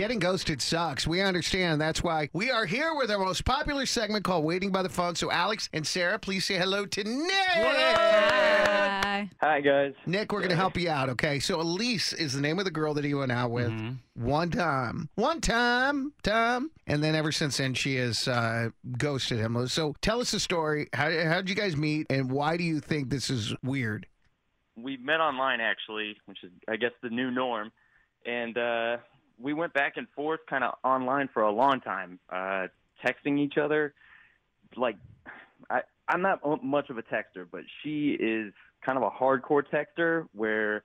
Getting ghosted sucks. We understand. That's why we are here with our most popular segment called Waiting by the Phone. So, Alex and Sarah, please say hello to Nick. Hi. Hi, guys. Nick, we're going to help you out, okay? So, Elise is the name of the girl that he went out with one time. One time, time. And then ever since then, she has uh, ghosted him. So, tell us the story. How, how'd you guys meet, and why do you think this is weird? We met online actually, which is I guess the new norm, and uh, we went back and forth kind of online for a long time, uh, texting each other. Like, I I'm not m- much of a texter, but she is kind of a hardcore texter where.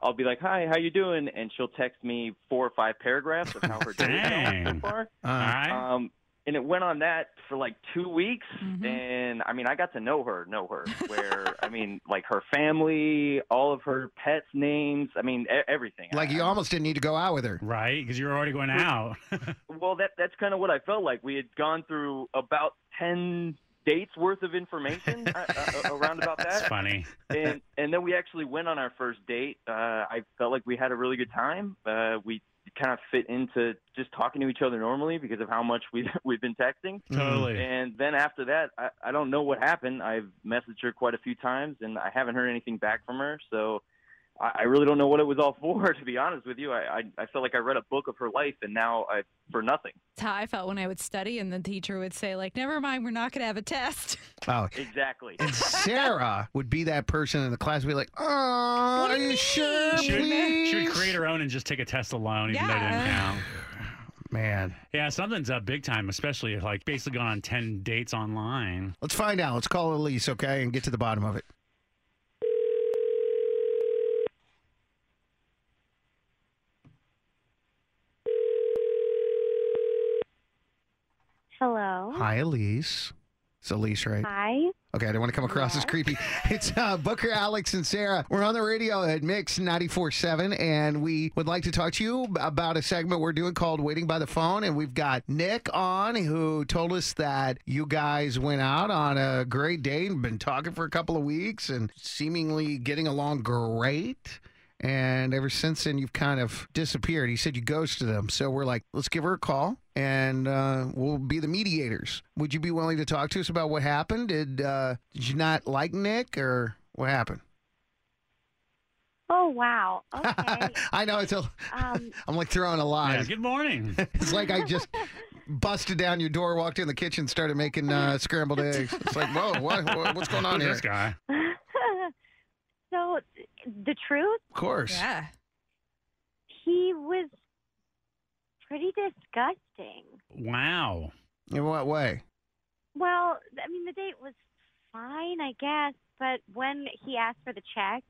I'll be like, "Hi, how you doing?" and she'll text me four or five paragraphs of how her day is going so far. All right. Um, and it went on that for like two weeks, and I mean, I got to know her, know her. Where I mean, like her family, all of her pets' names. I mean, e- everything. like, you almost didn't need to go out with her. right, because you were already going out. Well, that that's kind of what I felt like. We had gone through about ten dates worth of information uh, uh, around about that. That's funny. and and then we actually went on our first date. Uh, I felt like we had a really good time. Uh, we kind of fit into just talking to each other normally because of how much we we've been texting. Totally. And then after that, I, I don't know what happened. I've messaged her quite a few times, and I haven't heard anything back from her. So I, I really don't know what it was all for, to be honest with you. I, I, I felt like I read a book of her life, and now I for nothing. That's how I felt when I would study, and the teacher would say, like, never mind, we're not going to have a test. Oh, Exactly. And Sarah would be that person in the class, be like, "Oh, are you you sure? She would, please?" she would create her own and just take a test alone, even though it didn't count. Man, Yeah, something's up big time, especially if like basically gone on 10 dates online. let's find out. Let's call Elise, okay, and get to the bottom of it. Hello. Hi, Elise. It's Elise, right? Hi. Okay, I don't want to come across as creepy. It's uh, Booker, Alex, and Sarah. We're on the radio at Mix 94.7, and we would like to talk to you about a segment we're doing called Waiting by the Phone. And we've got Nick on, who told us that you guys went out on a great date and been talking for a couple of weeks and seemingly getting along great. And ever since then, you've kind of disappeared. He said you ghosted him. So we're like, let's give her a call and uh, we'll be the mediators. Would you be willing to talk to us about what happened? Did uh, did you not like Nick or what happened? Oh wow. Okay. I know it's a. um. I'm like throwing a lie. Yeah, good morning. It's like I just busted down your door, walked in the kitchen, started making uh, scrambled eggs. It's like, whoa, what, what what's going on Who's here? this guy? So the truth, Of course. Yeah. he was pretty disgusting. Wow. In what way? Well, I mean, the date was fine, I guess, but when he asked for the check,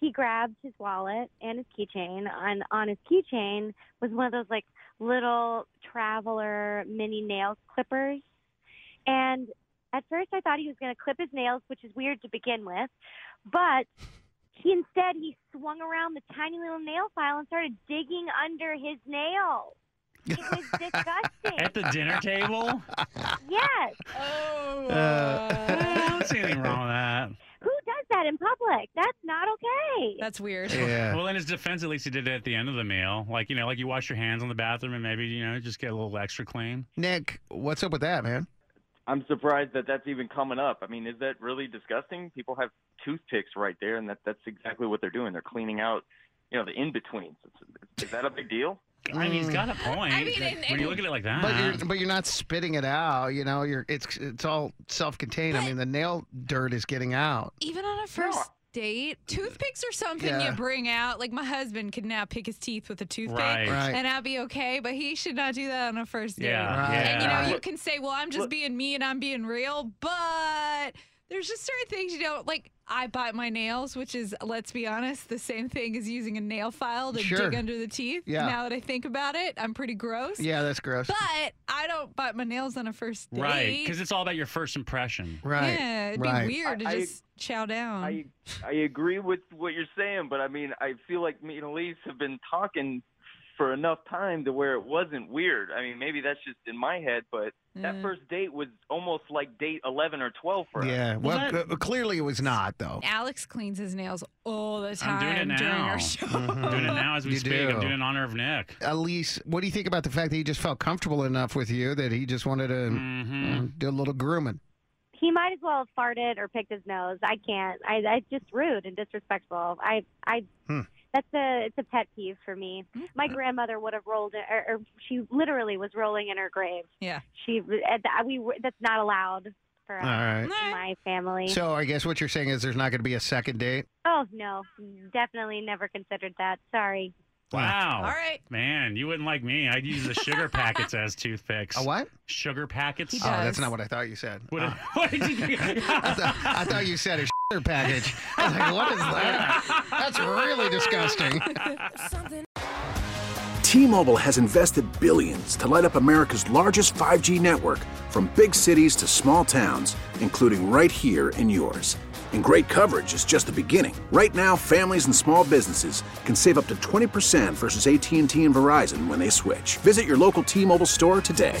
he grabbed his wallet and his keychain. And on his keychain was one of those like little traveler mini nail clippers. And at first, I thought he was going to clip his nails, which is weird to begin with. But he instead he swung around the tiny little nail file and started digging under his nail. It was disgusting. At the dinner table? yes. Oh. Uh, I don't see anything wrong with that. Who does that in public? That's not okay. That's weird. Yeah. Well, in his defense, at least he did it at the end of the meal. Like, you know, like you wash your hands in the bathroom and maybe, you know, just get a little extra clean. Nick, what's up with that, man? I'm surprised that that's even coming up. I mean, is that really disgusting? People have toothpicks right there, and that that's exactly what they're doing. They're cleaning out, you know, the in betweens. Is that a big deal? I mean, he's got a point. I mean, and- when you look at it like that. But you're but you're not spitting it out. You know, you're it's it's all self-contained. I mean, the nail dirt is getting out. Even on a first date, toothpicks are something Yeah. you bring out. Like my husband could now pick his teeth with a toothpick. Right. Right. And I'll be okay, but he should not do that on a first date. Yeah. Right. And you know, you can say, "Well, I'm just Look- being me and I'm being real," but There's just certain things you don't like. I bite my nails, which is, let's be honest, the same thing as using a nail file to Sure. dig under the teeth. Yeah. Now that I think about it, I'm pretty gross. Yeah, that's gross. But I don't bite my nails on a first date. Right, because it's all about your first impression. Right. Yeah, it'd right. be weird to I- I- just chow down. I I agree with what you're saying, but I mean, I feel like me and Elise have been talking for enough time to where it wasn't weird. I mean, maybe that's just in my head, but that Mm. first date was almost like date 11 or 12 for us. Yeah. Well, Well, that- c- clearly it was not, though. Alex cleans his nails all the time. I'm time doing it during our show. Mhm. I'm doing it now as we You speak. do. I'm doing it in honor of Nick. Elise, what do you think about the fact that he just felt comfortable enough with you that he just wanted to hmm uh, do a little grooming? He might as well have farted or picked his nose. I can't. I, I just rude and disrespectful. I, I, Hmm. That's a, it's a pet peeve for me. My grandmother would have rolled, in, or, or she literally was rolling in her grave. Yeah. She, uh, we, that's not allowed for us All right. in my family. So I guess what you're saying is there's not going to be a second date. oh no, definitely never considered that. Sorry. Wow. All right. Man, you wouldn't like me. I'd use the sugar packets as toothpicks. A what? Sugar packets. Oh, that's not what I thought you said. What, Oh. what did you? I, thought, I thought you said a shitter package. Like, what is that? That's really disgusting. T-Mobile has invested billions to light up America's largest 5G network from big cities to small towns, including right here in yours. And great coverage is just the beginning. Right now, families and small businesses can save up to 20% versus AT&T and Verizon when they switch. Visit your local T-Mobile store today.